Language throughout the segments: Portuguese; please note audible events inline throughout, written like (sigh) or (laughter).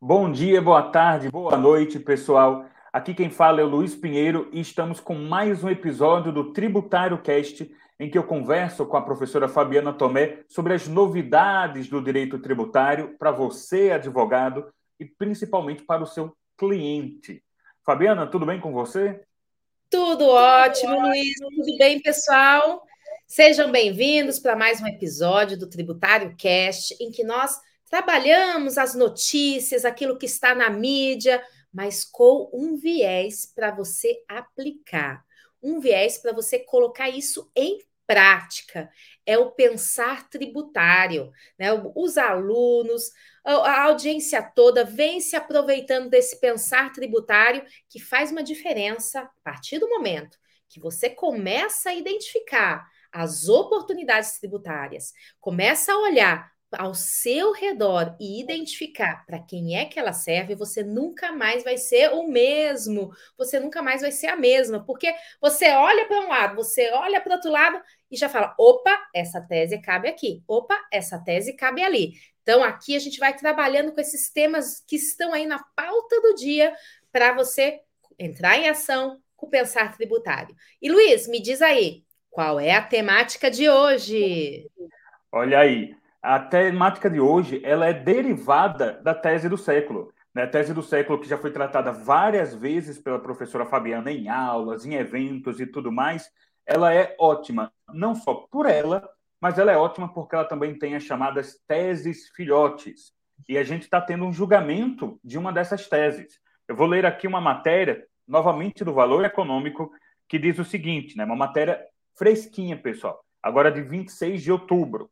Bom dia, boa tarde, boa noite, pessoal. Aqui quem fala é o Luiz Pinheiro e estamos com mais um episódio do Tributário Cast, em que eu converso com a professora Fabiana Tomé sobre as novidades do direito tributário para você, advogado, e principalmente para o seu cliente. Fabiana, tudo bem com você? Tudo ótimo, Luiz. Tudo bem, pessoal? Sejam bem-vindos para mais um episódio do Tributário Cast, em que nós Trabalhamos as notícias, aquilo que está na mídia, mas com um viés para você aplicar, um viés para você colocar isso em prática. É o pensar tributário, né? Os alunos, a audiência toda vem se aproveitando desse pensar tributário que faz uma diferença a partir do momento que você começa a identificar as oportunidades tributárias, começa a olhar ao seu redor e identificar para quem é que ela serve, você nunca mais vai ser o mesmo, você nunca mais vai ser a mesma, porque você olha para um lado, você olha para outro lado e já fala: opa, essa tese cabe aqui, opa, essa tese cabe ali. Então, aqui a gente vai trabalhando com esses temas que estão aí na pauta do dia para você entrar em ação com o pensar tributário. E Luiz, me diz aí, qual é a temática de hoje? Olha aí, a temática de hoje ela é derivada da tese do século. Né? A tese do século que já foi tratada várias vezes pela professora Fabiana em aulas, em eventos e tudo mais. Ela é ótima, não só por ela, mas ela é ótima porque ela também tem as chamadas teses filhotes. E a gente está tendo um julgamento de uma dessas teses. Eu vou ler aqui uma matéria, novamente do Valor Econômico, que diz o seguinte, né? uma matéria fresquinha, pessoal, agora de 26 de outubro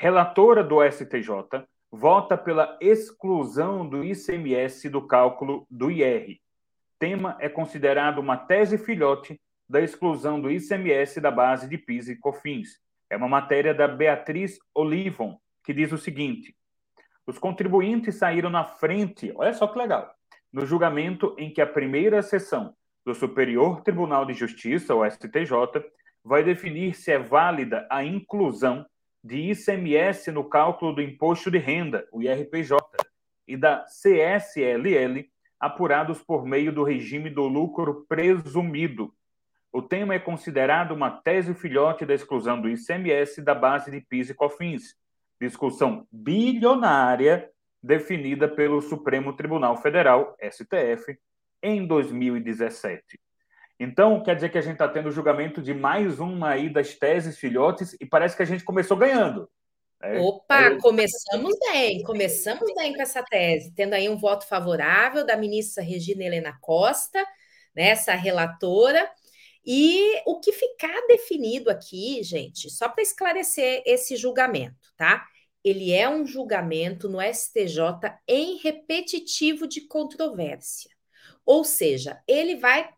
relatora do STJ, vota pela exclusão do ICMS do cálculo do IR. Tema é considerado uma tese filhote da exclusão do ICMS da base de PIS e COFINS. É uma matéria da Beatriz Olivon, que diz o seguinte: os contribuintes saíram na frente, olha só que legal, no julgamento em que a primeira sessão do Superior Tribunal de Justiça, o STJ, vai definir se é válida a inclusão de ICMS no cálculo do imposto de renda, o IRPJ, e da CSLL, apurados por meio do regime do lucro presumido. O tema é considerado uma tese filhote da exclusão do ICMS da base de PIS e COFINS, discussão bilionária definida pelo Supremo Tribunal Federal, STF, em 2017. Então, quer dizer que a gente está tendo o julgamento de mais uma aí das teses filhotes e parece que a gente começou ganhando. É, Opa, é... começamos bem, começamos bem com essa tese, tendo aí um voto favorável da ministra Regina Helena Costa, né, essa relatora. E o que ficar definido aqui, gente, só para esclarecer esse julgamento, tá? Ele é um julgamento no STJ em repetitivo de controvérsia. Ou seja, ele vai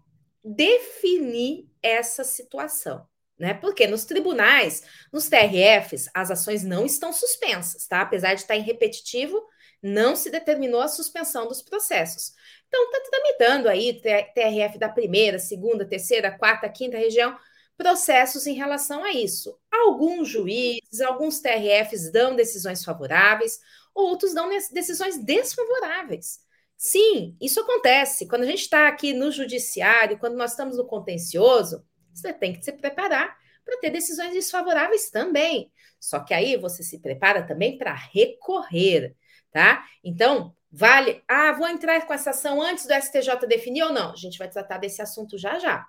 definir essa situação, né? Porque nos tribunais, nos TRFs, as ações não estão suspensas, tá? Apesar de estar em repetitivo, não se determinou a suspensão dos processos. Então, está tramitando aí TRF da primeira, segunda, terceira, quarta, quinta região, processos em relação a isso. Alguns juízes, alguns TRFs dão decisões favoráveis, outros dão decisões desfavoráveis. Sim, isso acontece. Quando a gente está aqui no judiciário, quando nós estamos no contencioso, você tem que se preparar para ter decisões desfavoráveis também. Só que aí você se prepara também para recorrer, tá? Então, vale. Ah, vou entrar com essa ação antes do STJ definir ou não? A gente vai tratar desse assunto já já.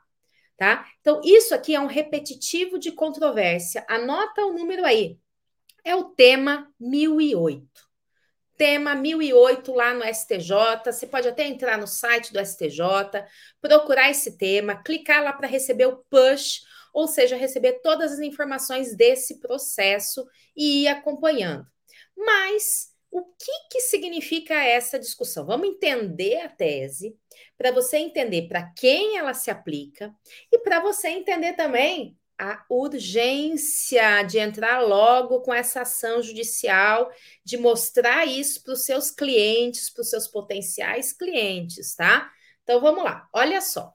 Tá? Então, isso aqui é um repetitivo de controvérsia. Anota o número aí. É o tema 1008 tema 1008 lá no STJ. Você pode até entrar no site do STJ, procurar esse tema, clicar lá para receber o push, ou seja, receber todas as informações desse processo e ir acompanhando. Mas o que, que significa essa discussão? Vamos entender a tese, para você entender para quem ela se aplica e para você entender também a urgência de entrar logo com essa ação judicial, de mostrar isso para os seus clientes, para os seus potenciais clientes, tá? Então vamos lá, olha só.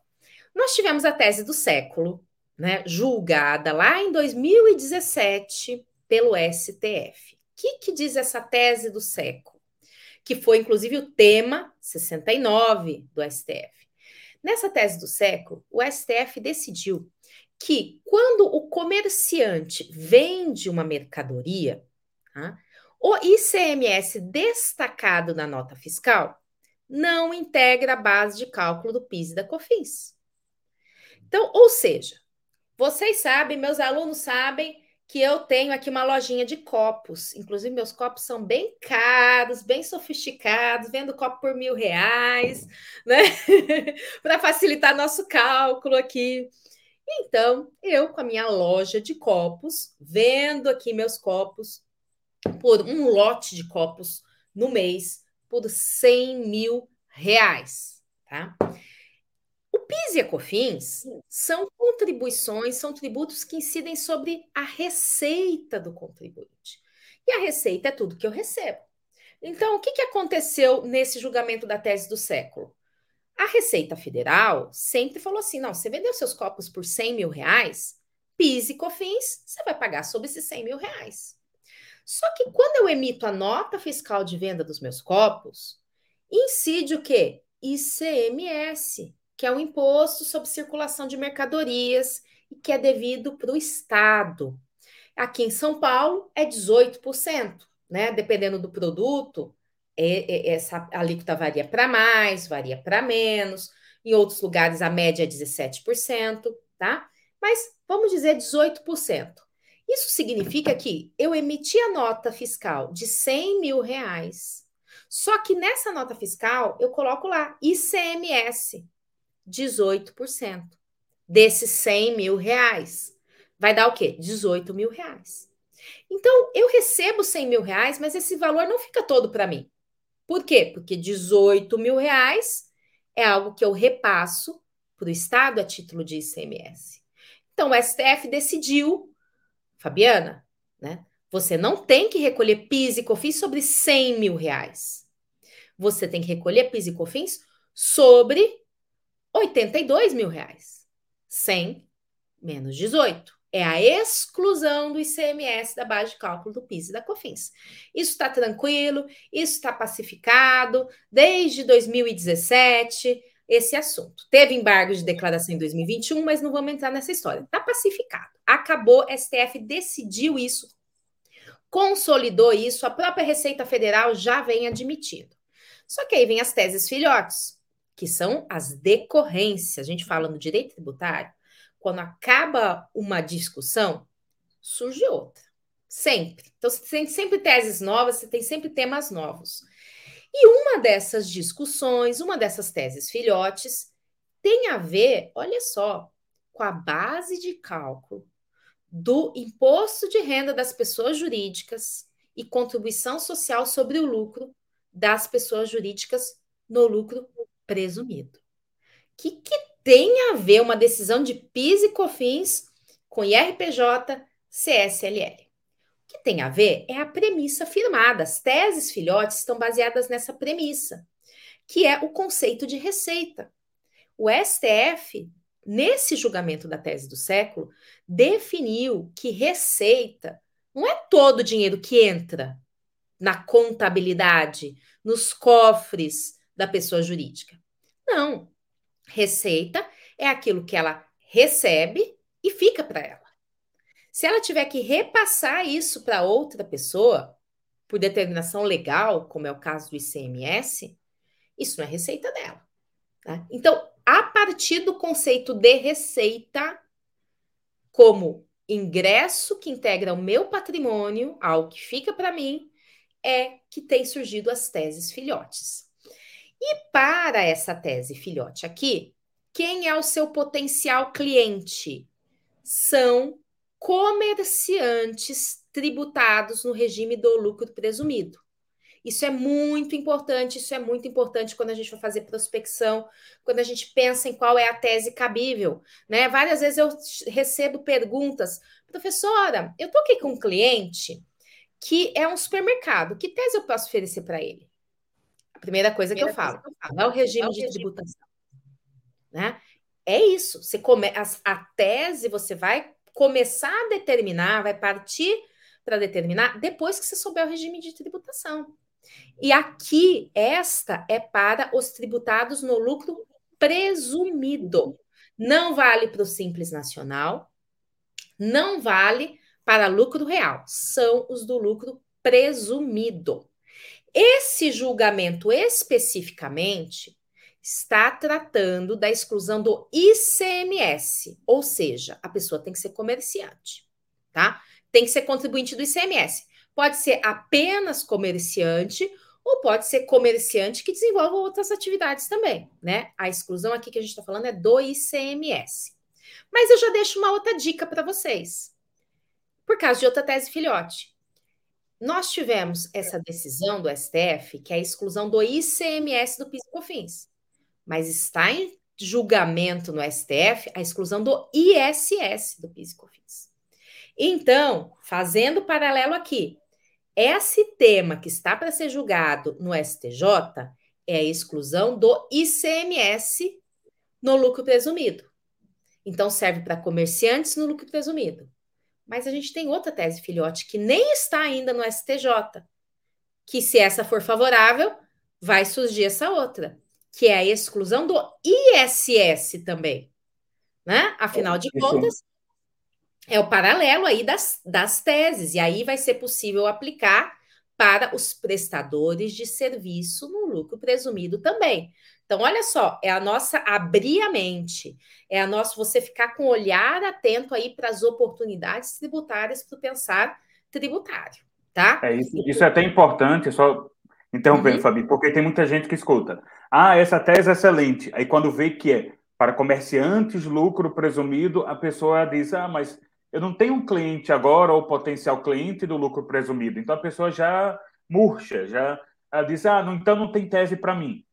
Nós tivemos a tese do século, né, julgada lá em 2017 pelo STF. O que, que diz essa tese do século? que foi inclusive o tema 69 do STF. Nessa tese do século, o STF decidiu que quando o comerciante vende uma mercadoria, tá, o ICMS destacado na nota fiscal não integra a base de cálculo do PIS e da COFINS. Então, ou seja, vocês sabem, meus alunos sabem que eu tenho aqui uma lojinha de copos. Inclusive, meus copos são bem caros, bem sofisticados, vendo copo por mil reais, né? (laughs) Para facilitar nosso cálculo aqui. Então, eu, com a minha loja de copos, vendo aqui meus copos por um lote de copos no mês por 100 mil reais, tá? O PIS e a COFINS são contribuições, são tributos que incidem sobre a receita do contribuinte. E a receita é tudo que eu recebo. Então, o que, que aconteceu nesse julgamento da tese do século? A Receita Federal sempre falou assim: não, você vendeu seus copos por 100 mil reais, PIS e COFINS, você vai pagar sobre esses 100 mil reais. Só que quando eu emito a nota fiscal de venda dos meus copos, incide o quê? ICMS, que é o imposto sobre circulação de mercadorias e que é devido para o Estado. Aqui em São Paulo é 18%, né? Dependendo do produto, é, é, essa alíquota varia para mais, varia para menos. Em outros lugares a média é 17%, tá? Mas vamos dizer 18%. Isso significa que eu emiti a nota fiscal de 100 mil reais, só que nessa nota fiscal eu coloco lá ICMS, 18% desses 100 mil reais. Vai dar o quê? 18 mil reais. Então, eu recebo 100 mil reais, mas esse valor não fica todo para mim. Por quê? Porque 18 mil reais é algo que eu repasso para o Estado a título de ICMS. Então, o STF decidiu, Fabiana, né? Você não tem que recolher PIS e COFINS sobre 100 mil reais. Você tem que recolher PIS e COFINS sobre 82 mil reais. 100 menos 18. É a exclusão do ICMS da base de cálculo do PIS e da COFINS. Isso está tranquilo, isso está pacificado desde 2017, esse assunto. Teve embargo de declaração em 2021, mas não vamos entrar nessa história. Está pacificado. Acabou, STF decidiu isso, consolidou isso, a própria Receita Federal já vem admitindo. Só que aí vem as teses filhotes que são as decorrências. A gente fala no direito tributário, quando acaba uma discussão, surge outra. Sempre. Então, você tem sempre teses novas, você tem sempre temas novos. E uma dessas discussões, uma dessas teses filhotes, tem a ver, olha só, com a base de cálculo do imposto de renda das pessoas jurídicas e contribuição social sobre o lucro das pessoas jurídicas no lucro presumido. O que, que tem a ver uma decisão de PIS e COFINS com IRPJ, CSLL? O que tem a ver é a premissa firmada. As teses filhotes estão baseadas nessa premissa, que é o conceito de receita. O STF, nesse julgamento da tese do século, definiu que receita não é todo o dinheiro que entra na contabilidade, nos cofres da pessoa jurídica. Não. Receita é aquilo que ela recebe e fica para ela. Se ela tiver que repassar isso para outra pessoa, por determinação legal, como é o caso do ICMS, isso não é receita dela. Tá? Então, a partir do conceito de receita, como ingresso que integra o meu patrimônio, algo que fica para mim, é que tem surgido as teses filhotes. E para essa tese, filhote, aqui, quem é o seu potencial cliente? São comerciantes tributados no regime do lucro presumido. Isso é muito importante, isso é muito importante quando a gente vai fazer prospecção, quando a gente pensa em qual é a tese cabível, né? Várias vezes eu recebo perguntas, professora, eu tô aqui com um cliente que é um supermercado, que tese eu posso oferecer para ele? A primeira coisa que eu falo, é o regime de tributação. Né? É isso. Você come... a, a tese você vai começar a determinar, vai partir para determinar depois que você souber o regime de tributação. E aqui, esta é para os tributados no lucro presumido. Não vale para o Simples Nacional, não vale para lucro real, são os do lucro presumido. Esse julgamento especificamente está tratando da exclusão do ICMS, ou seja, a pessoa tem que ser comerciante, tá? Tem que ser contribuinte do ICMS. Pode ser apenas comerciante ou pode ser comerciante que desenvolva outras atividades também, né? A exclusão aqui que a gente está falando é do ICMS. Mas eu já deixo uma outra dica para vocês. Por causa de outra tese filhote. Nós tivemos essa decisão do STF, que é a exclusão do ICMS do PIS e COFINS. Mas está em julgamento no STF a exclusão do ISS do PIS e COFINS. Então, fazendo paralelo aqui, esse tema que está para ser julgado no STJ é a exclusão do ICMS no lucro presumido. Então, serve para comerciantes no lucro presumido. Mas a gente tem outra tese filhote que nem está ainda no STJ, que se essa for favorável, vai surgir essa outra, que é a exclusão do ISS também. Né? Afinal de contas, é o paralelo aí das, das teses, e aí vai ser possível aplicar para os prestadores de serviço no lucro presumido também. Então, olha só, é a nossa abrir a mente, é a nossa você ficar com o olhar atento aí para as oportunidades tributárias para o pensar tributário, tá? É isso, isso é até importante, só interrompendo, uhum. Fabi, porque tem muita gente que escuta. Ah, essa tese é excelente. Aí quando vê que é para comerciantes lucro presumido, a pessoa diz: "Ah, mas eu não tenho um cliente agora ou potencial cliente do lucro presumido. Então a pessoa já murcha, já diz: ah, não, então não tem tese para mim.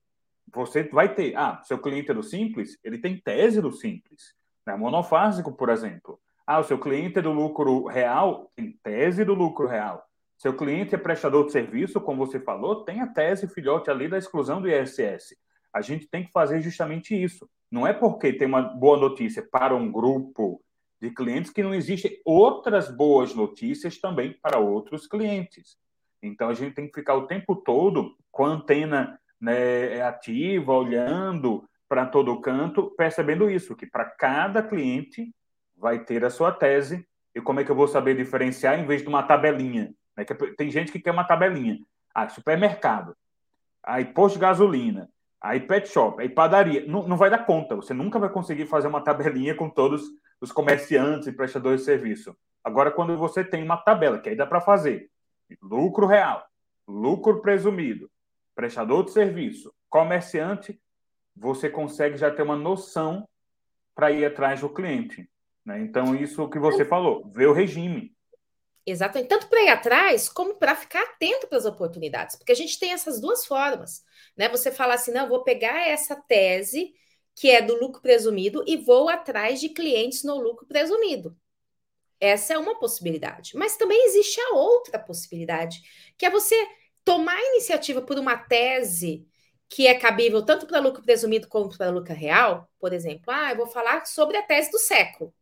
Você vai ter. Ah, seu cliente é do Simples, ele tem tese do Simples. Né? Monofásico, por exemplo. Ah, o seu cliente é do lucro real, tem tese do lucro real. Seu cliente é prestador de serviço, como você falou, tem a tese filhote ali da exclusão do ISS. A gente tem que fazer justamente isso. Não é porque tem uma boa notícia para um grupo de clientes que não existem outras boas notícias também para outros clientes. Então a gente tem que ficar o tempo todo com a antena né, ativa, olhando para todo canto, percebendo isso, que para cada cliente vai ter a sua tese. E como é que eu vou saber diferenciar em vez de uma tabelinha? Né? Tem gente que quer uma tabelinha. Ah, supermercado, aí posto de gasolina, aí pet shop, aí padaria. Não, não vai dar conta. Você nunca vai conseguir fazer uma tabelinha com todos os comerciantes e prestadores de serviço. Agora, quando você tem uma tabela, que aí dá para fazer lucro real, lucro presumido, prestador de serviço, comerciante, você consegue já ter uma noção para ir atrás do cliente. Né? Então, isso que você falou, ver o regime. Exatamente, tanto para ir atrás, como para ficar atento para as oportunidades, porque a gente tem essas duas formas. Né? Você fala assim, não, vou pegar essa tese que é do lucro presumido, e vou atrás de clientes no lucro presumido. Essa é uma possibilidade. Mas também existe a outra possibilidade, que é você tomar iniciativa por uma tese que é cabível tanto para lucro presumido quanto para lucro real. Por exemplo, ah, eu vou falar sobre a tese do século.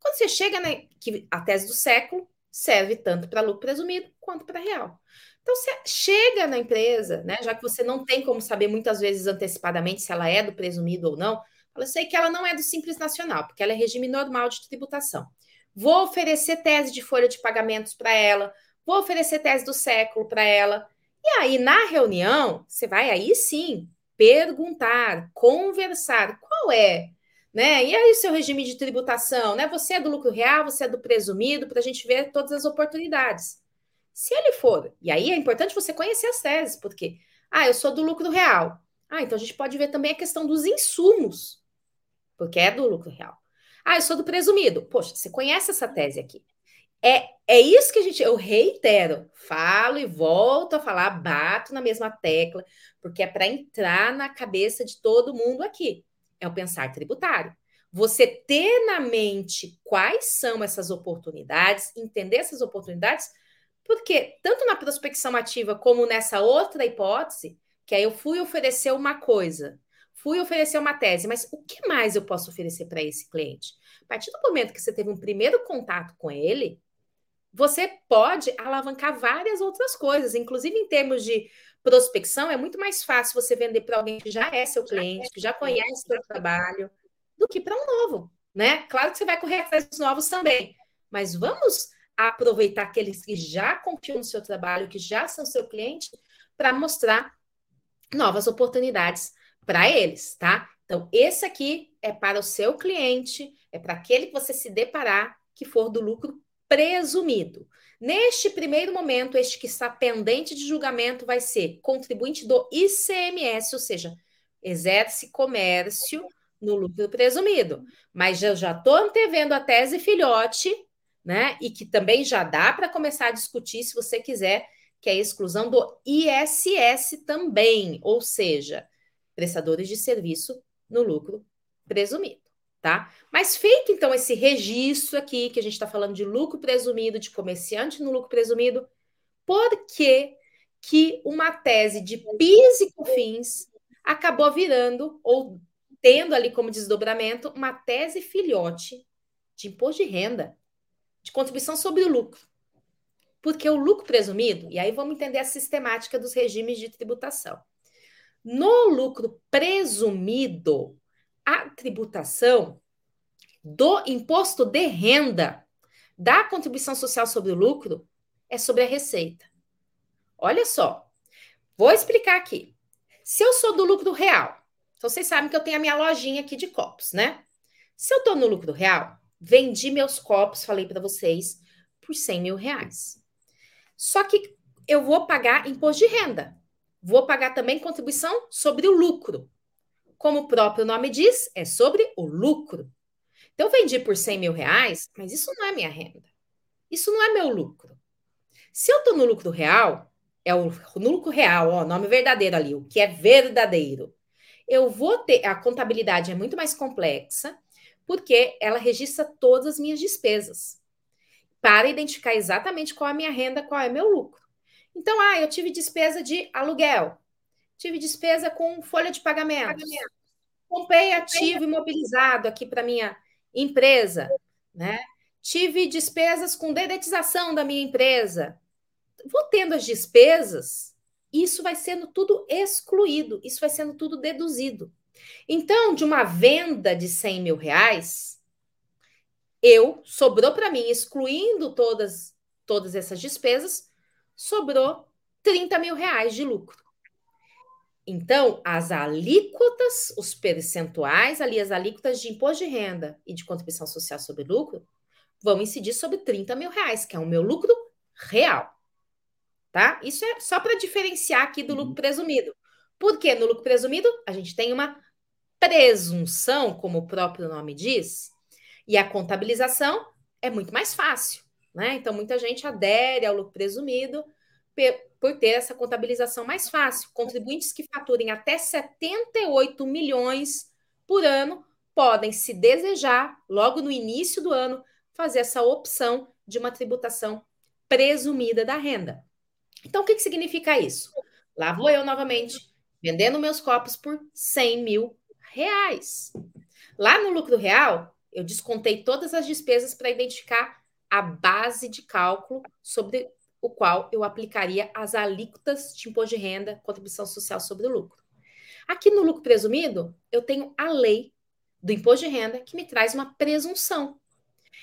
Quando você chega na que a tese do século serve tanto para lucro presumido quanto para real. Então, você chega na empresa, né? Já que você não tem como saber muitas vezes antecipadamente se ela é do presumido ou não, eu sei que ela não é do Simples Nacional, porque ela é regime normal de tributação. Vou oferecer tese de folha de pagamentos para ela, vou oferecer tese do século para ela. E aí, na reunião, você vai aí sim perguntar, conversar qual é, né? E aí, o seu regime de tributação, né? Você é do lucro real, você é do presumido, para a gente ver todas as oportunidades. Se ele for, e aí é importante você conhecer as teses, porque, ah, eu sou do lucro real. Ah, então a gente pode ver também a questão dos insumos, porque é do lucro real. Ah, eu sou do presumido. Poxa, você conhece essa tese aqui. É, é isso que a gente, eu reitero, falo e volto a falar, bato na mesma tecla, porque é para entrar na cabeça de todo mundo aqui. É o pensar tributário. Você ter na mente quais são essas oportunidades, entender essas oportunidades, porque tanto na prospecção ativa como nessa outra hipótese, que aí eu fui oferecer uma coisa, fui oferecer uma tese, mas o que mais eu posso oferecer para esse cliente? A partir do momento que você teve um primeiro contato com ele, você pode alavancar várias outras coisas, inclusive em termos de prospecção, é muito mais fácil você vender para alguém que já é seu cliente, que já conhece o seu trabalho, do que para um novo, né? Claro que você vai correr atrás dos novos também, mas vamos aproveitar aqueles que já confiam no seu trabalho, que já são seu cliente, para mostrar novas oportunidades para eles, tá? Então, esse aqui é para o seu cliente, é para aquele que você se deparar que for do lucro presumido. Neste primeiro momento, este que está pendente de julgamento vai ser contribuinte do ICMS, ou seja, exerce comércio no lucro presumido. Mas eu já estou antevendo a tese filhote, né? E que também já dá para começar a discutir, se você quiser, que é a exclusão do ISS também, ou seja, prestadores de serviço no lucro presumido tá? Mas feito então esse registro aqui, que a gente está falando de lucro presumido, de comerciante no lucro presumido, por que, que uma tese de PIS e COFINS acabou virando, ou tendo ali como desdobramento, uma tese filhote de imposto de renda, de contribuição sobre o lucro? Porque o lucro presumido, e aí vamos entender a sistemática dos regimes de tributação. No lucro presumido, a tributação do imposto de renda da contribuição social sobre o lucro é sobre a receita. Olha só, vou explicar aqui. Se eu sou do lucro real, então vocês sabem que eu tenho a minha lojinha aqui de copos, né? Se eu estou no lucro real, vendi meus copos, falei para vocês, por 100 mil reais. Só que eu vou pagar imposto de renda. Vou pagar também contribuição sobre o lucro. Como o próprio nome diz, é sobre o lucro. Então, eu vendi por 100 mil reais, mas isso não é minha renda. Isso não é meu lucro. Se eu estou no lucro real, é o no lucro real, ó, nome verdadeiro ali, o que é verdadeiro. Eu vou ter. A contabilidade é muito mais complexa, porque ela registra todas as minhas despesas para identificar exatamente qual é a minha renda, qual é meu lucro. Então, ah, eu tive despesa de aluguel, tive despesa com folha de pagamento, comprei ativo imobilizado aqui para minha empresa, né? Tive despesas com dedetização da minha empresa. Vou tendo as despesas, isso vai sendo tudo excluído, isso vai sendo tudo deduzido. Então, de uma venda de 100 mil reais, eu sobrou para mim, excluindo todas, todas essas despesas, sobrou 30 mil reais de lucro. Então, as alíquotas, os percentuais ali, as alíquotas de imposto de renda e de contribuição social sobre lucro, vão incidir sobre 30 mil reais, que é o meu lucro real. Tá? Isso é só para diferenciar aqui do lucro uhum. presumido. Porque no lucro presumido, a gente tem uma presunção, como o próprio nome diz, e a contabilização é muito mais fácil. Né? Então, muita gente adere ao lucro presumido por ter essa contabilização mais fácil. Contribuintes que faturem até 78 milhões por ano podem, se desejar, logo no início do ano, fazer essa opção de uma tributação presumida da renda. Então, o que, que significa isso? Lá vou eu novamente vendendo meus copos por 100 mil reais. Lá no lucro real, eu descontei todas as despesas para identificar a base de cálculo sobre o qual eu aplicaria as alíquotas de imposto de renda, contribuição social sobre o lucro. Aqui no lucro presumido, eu tenho a lei do imposto de renda que me traz uma presunção.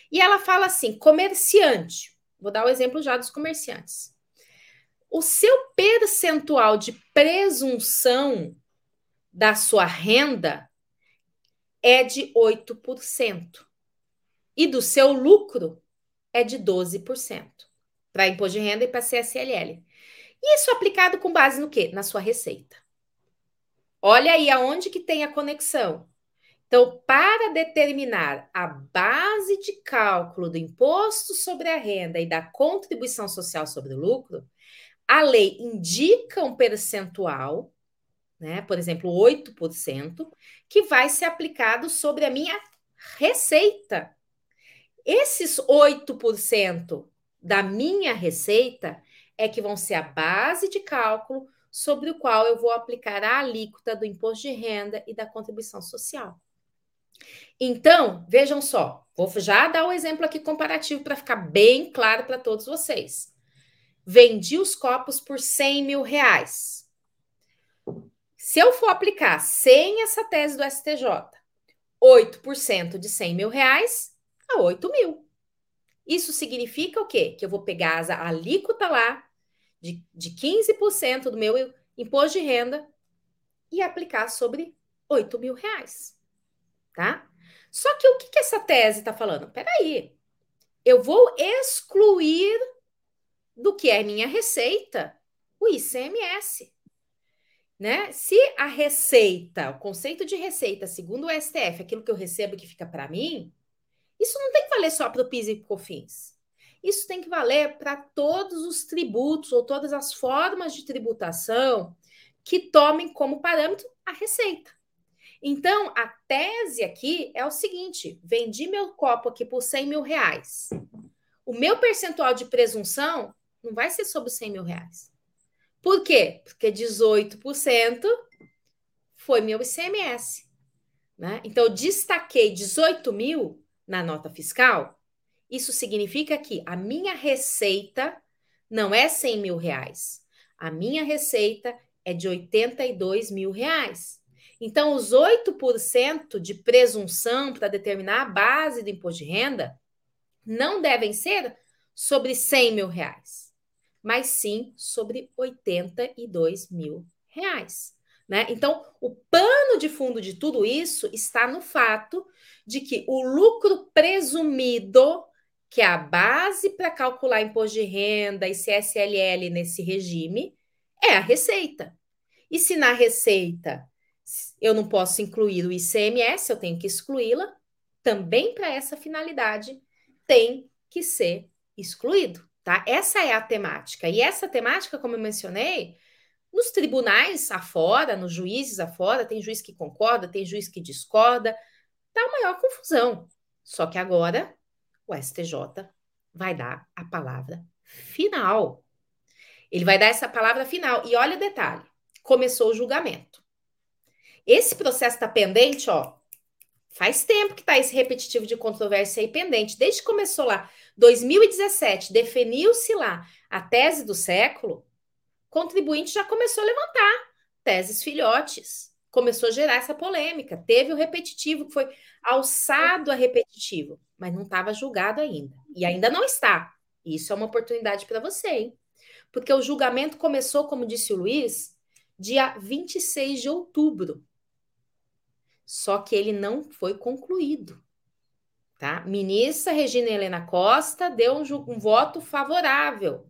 E ela fala assim: comerciante, vou dar o exemplo já dos comerciantes. O seu percentual de presunção da sua renda é de 8%. E do seu lucro é de 12% para imposto de renda e para CSLL. Isso aplicado com base no quê? Na sua receita. Olha aí aonde que tem a conexão. Então, para determinar a base de cálculo do imposto sobre a renda e da contribuição social sobre o lucro, a lei indica um percentual, né, por exemplo, 8%, que vai ser aplicado sobre a minha receita. Esses 8% da minha receita é que vão ser a base de cálculo sobre o qual eu vou aplicar a alíquota do imposto de renda e da contribuição social. Então, vejam só, vou já dar o um exemplo aqui comparativo para ficar bem claro para todos vocês. Vendi os copos por 100 mil reais. Se eu for aplicar sem essa tese do STJ, 8% de 100 mil reais a 8 mil. Isso significa o quê? Que eu vou pegar a alíquota lá de, de 15% do meu imposto de renda e aplicar sobre 8 mil reais. Tá? Só que o que, que essa tese está falando? Peraí, eu vou excluir do que é minha receita o ICMS. Né? Se a receita, o conceito de receita, segundo o STF, aquilo que eu recebo que fica para mim, isso não tem que valer só para o PIS e COFINS. Isso tem que valer para todos os tributos ou todas as formas de tributação que tomem como parâmetro a receita. Então, a tese aqui é o seguinte: vendi meu copo aqui por 100 mil reais. O meu percentual de presunção não vai ser sobre 100 mil reais. Por quê? Porque 18% foi meu ICMS. Né? Então, eu destaquei 18 mil na nota fiscal. Isso significa que a minha receita não é 100 mil reais. A minha receita é de 82 mil reais. Então, os 8% de presunção para determinar a base do imposto de renda não devem ser sobre 100 mil reais, mas sim sobre 82 mil reais. Né? Então, o pano de fundo de tudo isso está no fato de que o lucro presumido, que é a base para calcular imposto de renda e CSLL nesse regime, é a receita. E se na receita eu não posso incluir o ICMS, eu tenho que excluí-la, também para essa finalidade tem que ser excluído, tá? Essa é a temática. E essa temática, como eu mencionei, nos tribunais afora, nos juízes afora, tem juiz que concorda, tem juiz que discorda, tá a maior confusão. Só que agora o STJ vai dar a palavra final. Ele vai dar essa palavra final. E olha o detalhe: começou o julgamento. Esse processo está pendente, ó. Faz tempo que está esse repetitivo de controvérsia aí pendente. Desde que começou lá, 2017, definiu-se lá a tese do século, contribuinte já começou a levantar teses filhotes. Começou a gerar essa polêmica. Teve o repetitivo, que foi alçado a repetitivo, mas não estava julgado ainda. E ainda não está. Isso é uma oportunidade para você, hein? Porque o julgamento começou, como disse o Luiz, dia 26 de outubro só que ele não foi concluído. Tá? Ministra Regina Helena Costa deu um, um voto favorável.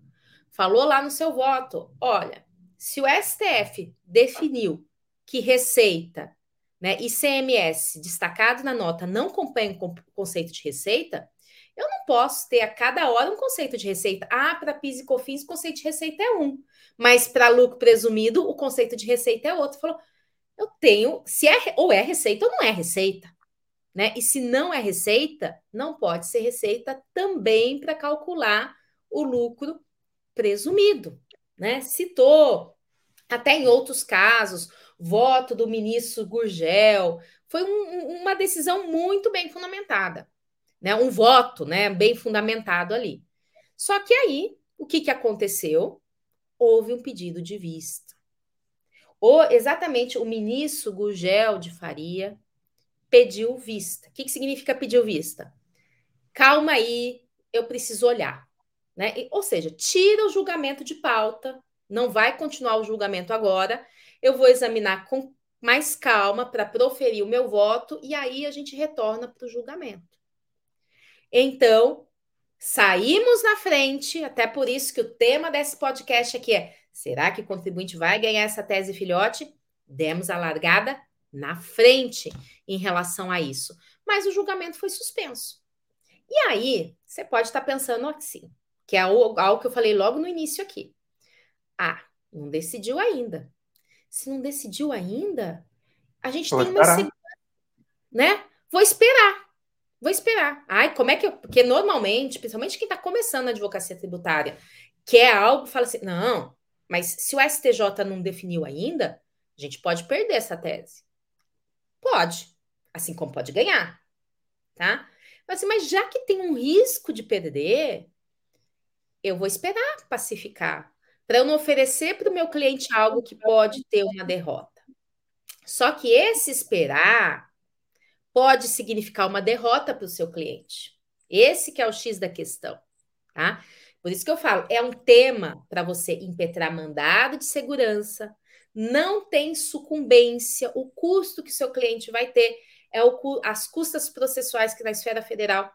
Falou lá no seu voto: olha, se o STF definiu que receita, né, ICMS destacado na nota não acompanha o conceito de receita, eu não posso ter a cada hora um conceito de receita. Ah, para PIS e COFINS, o conceito de receita é um, mas para lucro presumido, o conceito de receita é outro. Falou, eu tenho, se é ou é receita ou não é receita, né? E se não é receita, não pode ser receita também para calcular o lucro presumido, né? Citou até em outros casos, voto do ministro Gurgel, foi um, uma decisão muito bem fundamentada, né? Um voto, né, bem fundamentado ali. Só que aí, o que, que aconteceu? Houve um pedido de vista. O, exatamente o ministro Gugel de Faria pediu vista. O que, que significa pediu vista? Calma aí, eu preciso olhar. Né? Ou seja, tira o julgamento de pauta, não vai continuar o julgamento agora, eu vou examinar com mais calma para proferir o meu voto e aí a gente retorna para o julgamento. Então, saímos na frente, até por isso que o tema desse podcast aqui é Será que o contribuinte vai ganhar essa tese filhote? Demos a largada na frente em relação a isso. Mas o julgamento foi suspenso. E aí, você pode estar pensando assim, que é algo que eu falei logo no início aqui. Ah, não decidiu ainda. Se não decidiu ainda, a gente Vou tem uma segurança, né? Vou esperar. Vou esperar. Ai, como é que eu. Porque normalmente, principalmente quem está começando a advocacia tributária, quer algo, fala assim: não, mas se o STJ não definiu ainda, a gente pode perder essa tese. Pode. assim como pode ganhar, tá? Assim, mas já que tem um risco de perder, eu vou esperar pacificar, para eu não oferecer para o meu cliente algo que pode ter uma derrota. Só que esse esperar pode significar uma derrota para o seu cliente. Esse que é o X da questão, tá? Por isso que eu falo, é um tema para você impetrar mandado de segurança, não tem sucumbência, o custo que seu cliente vai ter é o, as custas processuais que na esfera federal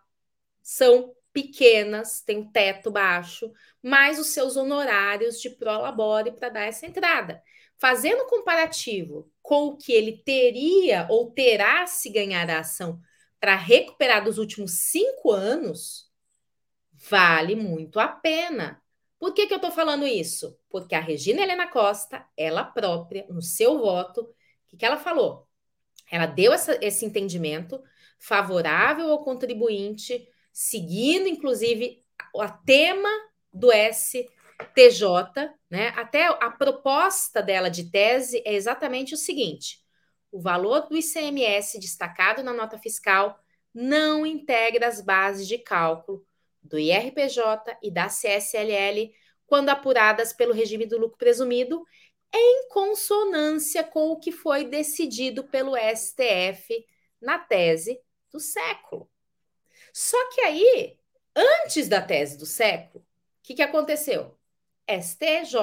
são pequenas, tem teto baixo, mais os seus honorários de prolabore para dar essa entrada. Fazendo comparativo com o que ele teria ou terá se ganhar a ação para recuperar dos últimos cinco anos, vale muito a pena. Por que, que eu estou falando isso? Porque a Regina Helena Costa, ela própria, no seu voto, o que, que ela falou? Ela deu essa, esse entendimento favorável ao contribuinte, seguindo, inclusive, o tema do STJ, né? Até a proposta dela de tese é exatamente o seguinte: o valor do ICMS destacado na nota fiscal não integra as bases de cálculo do IRPJ e da CSLL quando apuradas pelo regime do lucro presumido em consonância com o que foi decidido pelo STF na tese do século. Só que aí, antes da tese do século, o que, que aconteceu? STJ,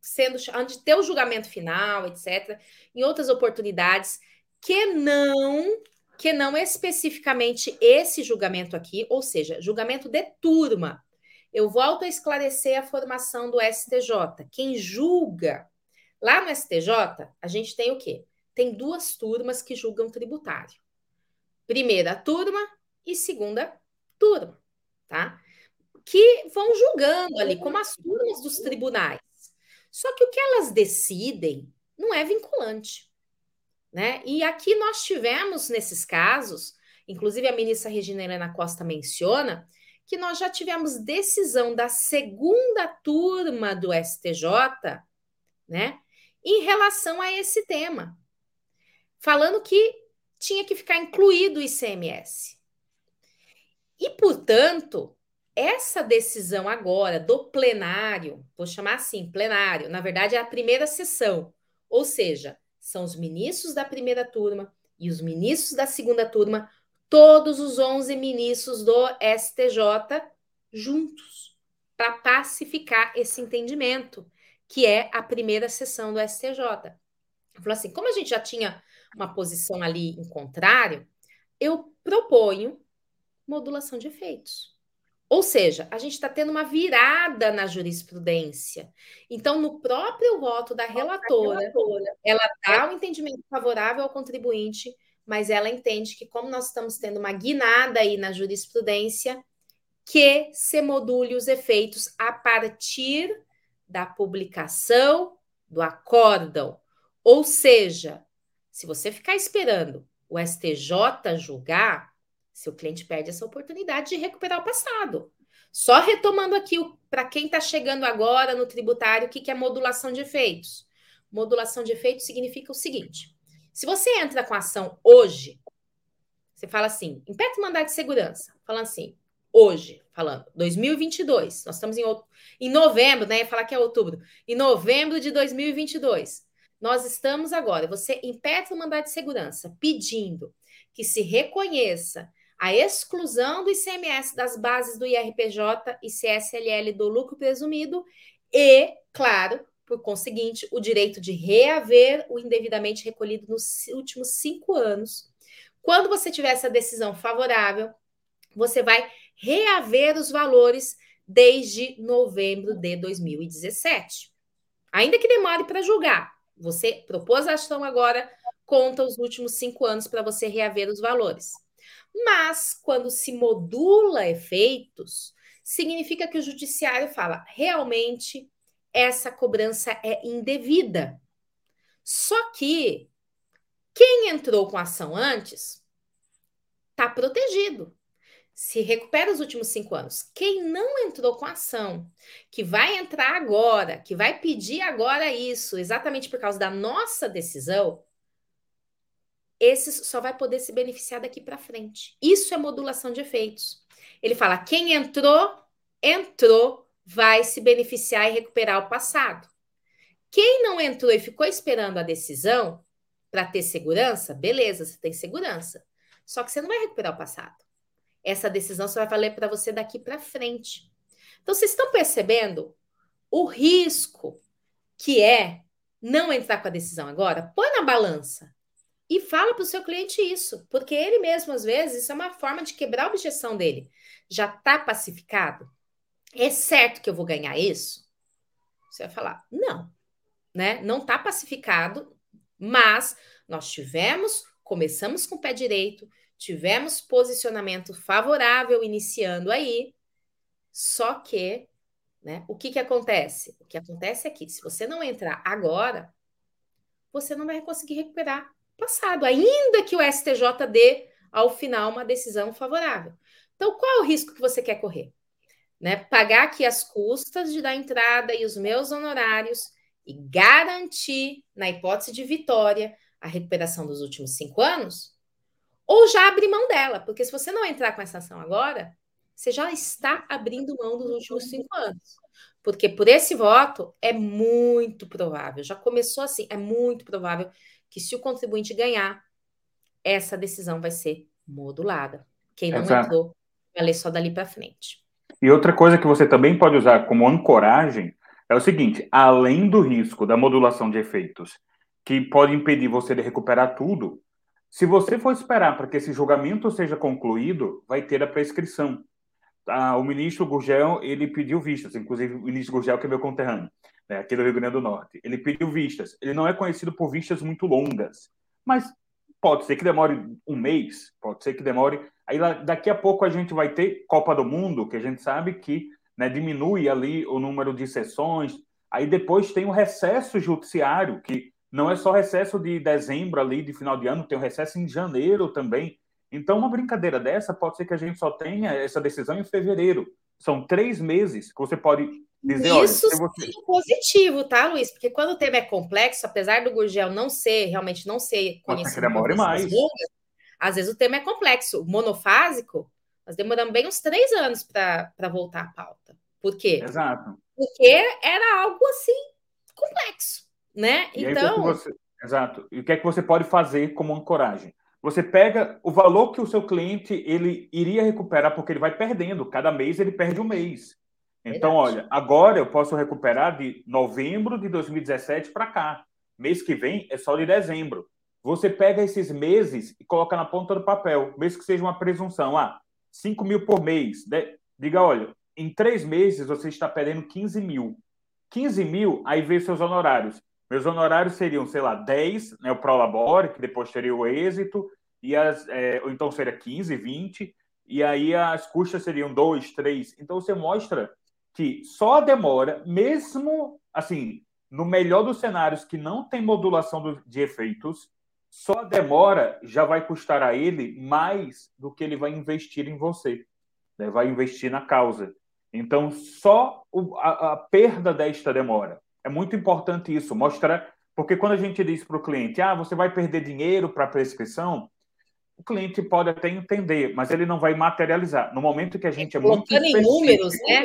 sendo antes de ter o julgamento final, etc., em outras oportunidades, que não que não especificamente esse julgamento aqui, ou seja, julgamento de turma. Eu volto a esclarecer a formação do STJ. Quem julga Lá no STJ, a gente tem o quê? Tem duas turmas que julgam tributário. Primeira turma e segunda turma, tá? Que vão julgando ali, como as turmas dos tribunais. Só que o que elas decidem não é vinculante, né? E aqui nós tivemos, nesses casos, inclusive a ministra Regina Helena Costa menciona, que nós já tivemos decisão da segunda turma do STJ, né? em relação a esse tema, falando que tinha que ficar incluído o ICMS. E, portanto, essa decisão agora do plenário, vou chamar assim, plenário, na verdade é a primeira sessão, ou seja, são os ministros da primeira turma e os ministros da segunda turma, todos os 11 ministros do STJ juntos, para pacificar esse entendimento que é a primeira sessão do STJ. Falou assim: como a gente já tinha uma posição ali em contrário, eu proponho modulação de efeitos. Ou seja, a gente está tendo uma virada na jurisprudência. Então, no próprio voto da relatora, ela dá um entendimento favorável ao contribuinte, mas ela entende que, como nós estamos tendo uma guinada aí na jurisprudência, que se module os efeitos a partir da publicação do acórdão. Ou seja, se você ficar esperando o STJ julgar, seu cliente perde essa oportunidade de recuperar o passado. Só retomando aqui, para quem está chegando agora no tributário, o que, que é modulação de efeitos? Modulação de efeitos significa o seguinte: se você entra com a ação hoje, você fala assim, impede mandar de segurança, falando assim, hoje, falando, 2022, nós estamos em, em novembro, né? Ia falar que é outubro, em novembro de 2022. Nós estamos agora, você impetra o mandado de segurança pedindo que se reconheça a exclusão do ICMS das bases do IRPJ e CSLL do lucro presumido e, claro, por conseguinte, o direito de reaver o indevidamente recolhido nos últimos cinco anos. Quando você tiver essa decisão favorável, você vai reaver os valores desde novembro de 2017. Ainda que demore para julgar, você propôs a ação agora, conta os últimos cinco anos para você reaver os valores. Mas, quando se modula efeitos, significa que o judiciário fala realmente essa cobrança é indevida. Só que quem entrou com ação antes está protegido se recupera os últimos cinco anos. Quem não entrou com ação, que vai entrar agora, que vai pedir agora isso, exatamente por causa da nossa decisão, esse só vai poder se beneficiar daqui para frente. Isso é modulação de efeitos. Ele fala: quem entrou, entrou, vai se beneficiar e recuperar o passado. Quem não entrou e ficou esperando a decisão para ter segurança, beleza, você tem segurança. Só que você não vai recuperar o passado. Essa decisão só vai valer para você daqui para frente. Então, vocês estão percebendo o risco que é não entrar com a decisão agora? Põe na balança e fala para o seu cliente isso, porque ele mesmo, às vezes, isso é uma forma de quebrar a objeção dele. Já está pacificado? É certo que eu vou ganhar isso? Você vai falar, não, né? Não está pacificado, mas nós tivemos, começamos com o pé direito, tivemos posicionamento favorável iniciando aí, só que, né? O que que acontece? O que acontece é que se você não entrar agora, você não vai conseguir recuperar passado, ainda que o STJ dê ao final uma decisão favorável. Então, qual é o risco que você quer correr? Né? Pagar aqui as custas de dar entrada e os meus honorários e garantir, na hipótese de vitória, a recuperação dos últimos cinco anos? Ou já abrir mão dela? Porque se você não entrar com essa ação agora, você já está abrindo mão dos últimos cinco anos. Porque por esse voto é muito provável, já começou assim, é muito provável que se o contribuinte ganhar, essa decisão vai ser modulada. Quem não Exato. entrou, vai ler só dali para frente. E outra coisa que você também pode usar como ancoragem é o seguinte: além do risco da modulação de efeitos, que pode impedir você de recuperar tudo, se você for esperar para que esse julgamento seja concluído, vai ter a prescrição. Ah, o ministro Gurgel ele pediu vistas, inclusive o ministro Gurgel que é meu conterrâneo né, aqui do Rio Grande do Norte. Ele pediu vistas. Ele não é conhecido por vistas muito longas, mas pode ser que demore um mês, pode ser que demore. Aí daqui a pouco a gente vai ter Copa do Mundo, que a gente sabe que né, diminui ali o número de sessões. Aí depois tem o recesso judiciário, que não é só recesso de dezembro ali, de final de ano, tem o recesso em janeiro também. Então, uma brincadeira dessa pode ser que a gente só tenha essa decisão em fevereiro. São três meses que você pode Dizer, Isso olha, você... positivo, tá, Luiz? Porque quando o tema é complexo, apesar do Gurgel não ser, realmente não ser conhecido... demore mais. Longas, às vezes o tema é complexo. Monofásico, nós demoramos bem uns três anos para voltar à pauta. Por quê? Exato. Porque era algo, assim, complexo, né? E então... Aí, você... Exato. E o que é que você pode fazer como ancoragem? Você pega o valor que o seu cliente ele iria recuperar, porque ele vai perdendo. Cada mês ele perde um mês. Então, olha, agora eu posso recuperar de novembro de 2017 para cá. Mês que vem é só de dezembro. Você pega esses meses e coloca na ponta do papel, mesmo que seja uma presunção. Ah, 5 mil por mês. Diga, olha, em três meses você está perdendo 15 mil. 15 mil, aí vê seus honorários. Meus honorários seriam, sei lá, 10, né, o Prolabore, que depois teria o êxito, e as, é, ou então seria 15, 20, e aí as custas seriam 2, 3. Então você mostra que só demora, mesmo assim, no melhor dos cenários que não tem modulação de efeitos, só demora já vai custar a ele mais do que ele vai investir em você, né? vai investir na causa. Então, só a, a, perda desta demora. É muito importante isso, mostrar. Porque quando a gente diz para o cliente, ah, você vai perder dinheiro para a prescrição, o cliente pode até entender, mas ele não vai materializar. No momento que a gente é, muito. Colocando em números, né?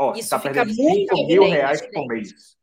Ó, Isso tá fica muito 5 mil reais por mês.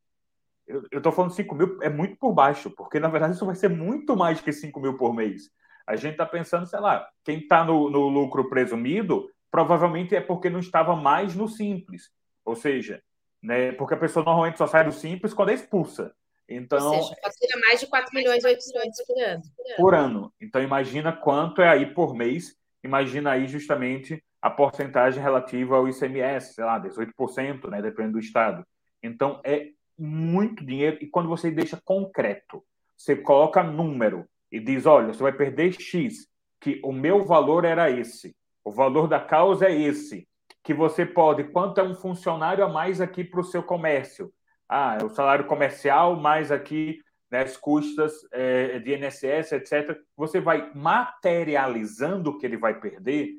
Eu estou falando 5 mil, é muito por baixo, porque na verdade isso vai ser muito mais que 5 mil por mês. A gente está pensando, sei lá, quem está no, no lucro presumido provavelmente é porque não estava mais no simples. Ou seja, né, porque a pessoa normalmente só sai do simples quando é expulsa. Então, Ou seja, fatura mais de 4 milhões e 800 por ano. Por ano. Então, imagina quanto é aí por mês. Imagina aí justamente a porcentagem relativa ao ICMS, sei lá, 18%, né, dependendo do estado. Então, é muito dinheiro. E quando você deixa concreto, você coloca número e diz: olha, você vai perder X, que o meu valor era esse, o valor da causa é esse, que você pode, quanto é um funcionário a mais aqui para o seu comércio? Ah, é o salário comercial mais aqui né, as custas é, de INSS, etc. Você vai materializando o que ele vai perder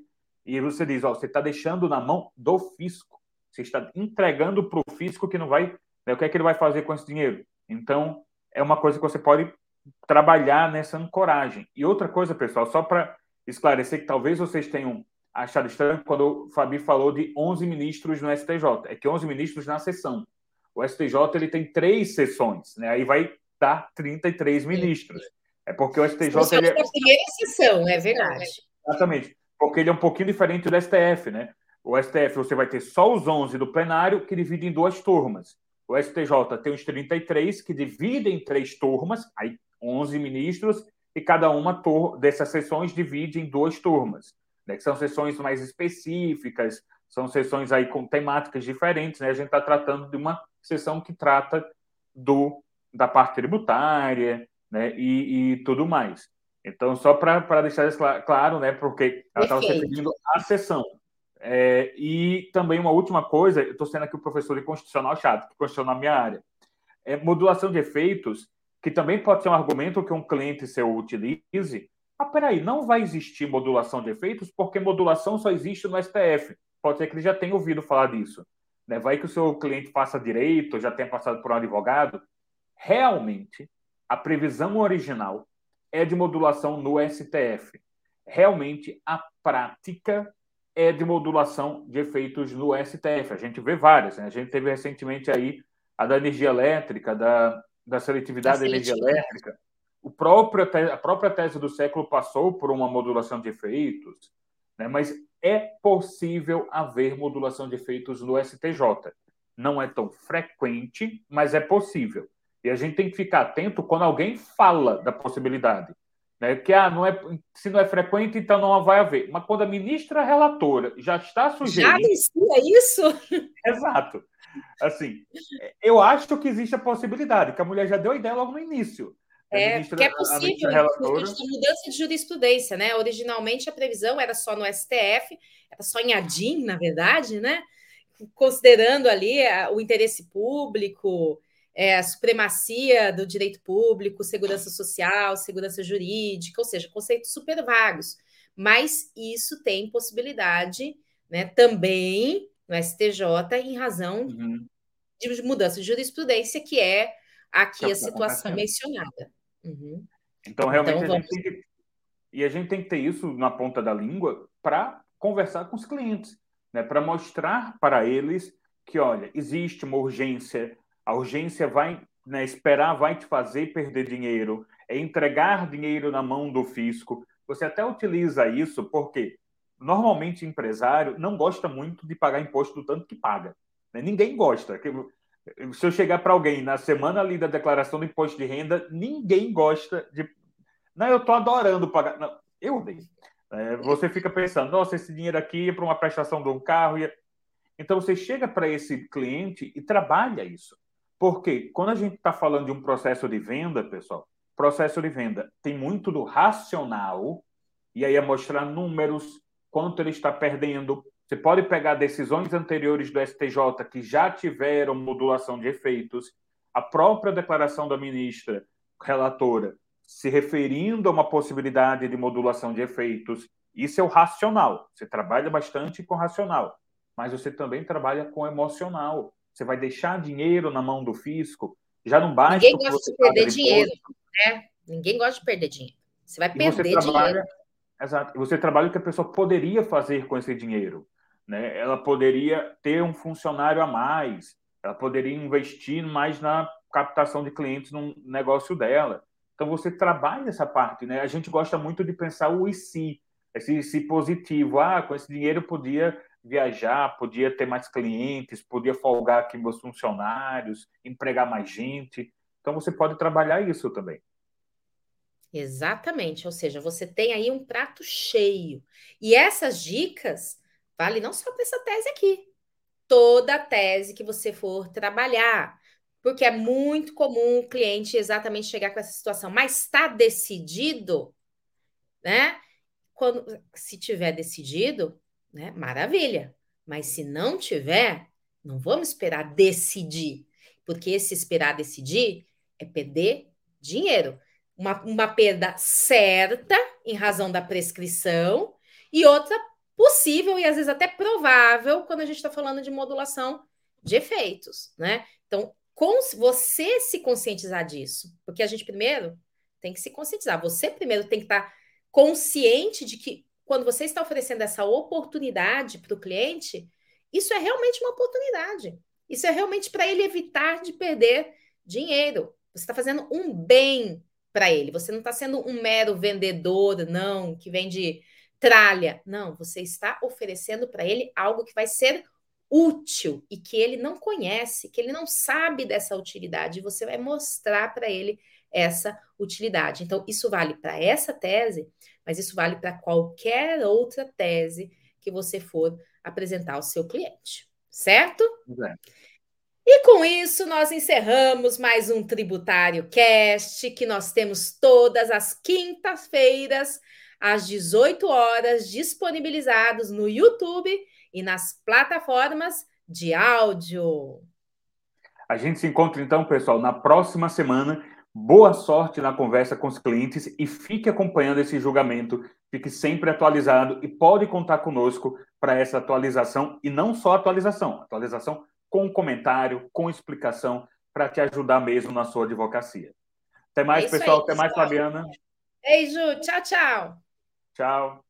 e você diz, ó, você está deixando na mão do fisco. Você está entregando para o fisco que não vai. Né, o que é que ele vai fazer com esse dinheiro? Então, é uma coisa que você pode trabalhar nessa ancoragem. E outra coisa, pessoal, só para esclarecer que talvez vocês tenham achado estranho quando o Fabi falou de 11 ministros no STJ. É que 11 ministros na sessão. O STJ ele tem três sessões, né? Aí vai dar 33 ministros. É porque o STJ. Ele é... a primeira sessão, é verdade. Exatamente. Porque ele é um pouquinho diferente do STF, né? O STF você vai ter só os 11 do plenário, que divide em duas turmas. O STJ tem os 33, que dividem em três turmas, aí 11 ministros, e cada uma dessas sessões divide em duas turmas, né? que são sessões mais específicas, são sessões aí com temáticas diferentes. Né? A gente está tratando de uma sessão que trata do da parte tributária né? e, e tudo mais. Então, só para deixar isso claro, né? porque ela estava se referindo à sessão. É, e também uma última coisa, eu estou sendo aqui o professor de constitucional chato, que constitucional na minha área. É, modulação de efeitos, que também pode ser um argumento que um cliente seu utilize. Ah, peraí, não vai existir modulação de efeitos porque modulação só existe no STF. Pode ser que ele já tenha ouvido falar disso. Né? Vai que o seu cliente faça direito, já tenha passado por um advogado. Realmente, a previsão original é de modulação no STF. Realmente, a prática é de modulação de efeitos no STF. A gente vê várias. Né? A gente teve recentemente aí a da energia elétrica, da, da seletividade da energia elétrica. O próprio, a própria tese do século passou por uma modulação de efeitos, né? mas é possível haver modulação de efeitos no STJ. Não é tão frequente, mas é possível. E a gente tem que ficar atento quando alguém fala da possibilidade. Né? Que ah, não é, se não é frequente, então não vai haver. Mas quando a ministra relatora já está sugerindo. Já inicia isso? (laughs) Exato. Assim, eu acho que existe a possibilidade, que a mulher já deu a ideia logo no início. É, ministra, que é possível, relatora... mudança de jurisprudência, né? Originalmente a previsão era só no STF, era só em ADIM, na verdade, né? Considerando ali o interesse público, é, a supremacia do direito público, segurança social, segurança jurídica, ou seja, conceitos super vagos. Mas isso tem possibilidade né, também no STJ em razão uhum. de mudança de jurisprudência, que é aqui que a situação mencionada. Uhum. Então, realmente, então, a gente tem que, e a gente tem que ter isso na ponta da língua para conversar com os clientes, né, para mostrar para eles que, olha, existe uma urgência a urgência vai né, esperar, vai te fazer perder dinheiro, é entregar dinheiro na mão do fisco. Você até utiliza isso porque normalmente empresário não gosta muito de pagar imposto do tanto que paga. Né? Ninguém gosta. Se eu chegar para alguém na semana ali da declaração do imposto de renda, ninguém gosta de. Não, eu estou adorando pagar. Não, eu odeio. É, você fica pensando, nossa, esse dinheiro aqui é para uma prestação de um carro. Então você chega para esse cliente e trabalha isso. Porque quando a gente está falando de um processo de venda, pessoal, processo de venda tem muito do racional, e aí é mostrar números, quanto ele está perdendo. Você pode pegar decisões anteriores do STJ que já tiveram modulação de efeitos, a própria declaração da ministra relatora se referindo a uma possibilidade de modulação de efeitos. Isso é o racional. Você trabalha bastante com racional, mas você também trabalha com emocional. Você vai deixar dinheiro na mão do fisco? Já não basta. Ninguém gosta de perder dinheiro, né? Ninguém gosta de perder dinheiro. Você vai perder você trabalha, dinheiro. Exato. E você trabalha o que a pessoa poderia fazer com esse dinheiro. Né? Ela poderia ter um funcionário a mais, ela poderia investir mais na captação de clientes no negócio dela. Então você trabalha essa parte, né? A gente gosta muito de pensar o e se, esse, esse positivo. Ah, com esse dinheiro eu podia viajar, podia ter mais clientes, podia folgar aqui meus funcionários, empregar mais gente. Então você pode trabalhar isso também. Exatamente, ou seja, você tem aí um prato cheio. E essas dicas vale não só para essa tese aqui, toda tese que você for trabalhar, porque é muito comum o cliente exatamente chegar com essa situação, mas está decidido, né? Quando se tiver decidido, né? Maravilha. Mas se não tiver, não vamos esperar decidir, porque esse esperar decidir é perder dinheiro. Uma, uma perda certa em razão da prescrição e outra possível e às vezes até provável quando a gente está falando de modulação de efeitos, né? Então, você se conscientizar disso, porque a gente primeiro tem que se conscientizar. Você primeiro tem que estar consciente de que quando você está oferecendo essa oportunidade para o cliente, isso é realmente uma oportunidade. Isso é realmente para ele evitar de perder dinheiro. Você está fazendo um bem para ele. Você não está sendo um mero vendedor, não, que vende tralha. Não, você está oferecendo para ele algo que vai ser útil e que ele não conhece, que ele não sabe dessa utilidade. Você vai mostrar para ele essa utilidade. Então, isso vale para essa tese, mas isso vale para qualquer outra tese que você for apresentar ao seu cliente, certo? É. E com isso, nós encerramos mais um Tributário Cast, que nós temos todas as quintas-feiras, às 18 horas, disponibilizados no YouTube e nas plataformas de áudio. A gente se encontra então, pessoal, na próxima semana. Boa sorte na conversa com os clientes e fique acompanhando esse julgamento. Fique sempre atualizado e pode contar conosco para essa atualização e não só atualização, atualização com comentário, com explicação, para te ajudar mesmo na sua advocacia. Até mais, é pessoal. Aí, Até mais, Fabiana. Beijo. Tchau, tchau. Tchau.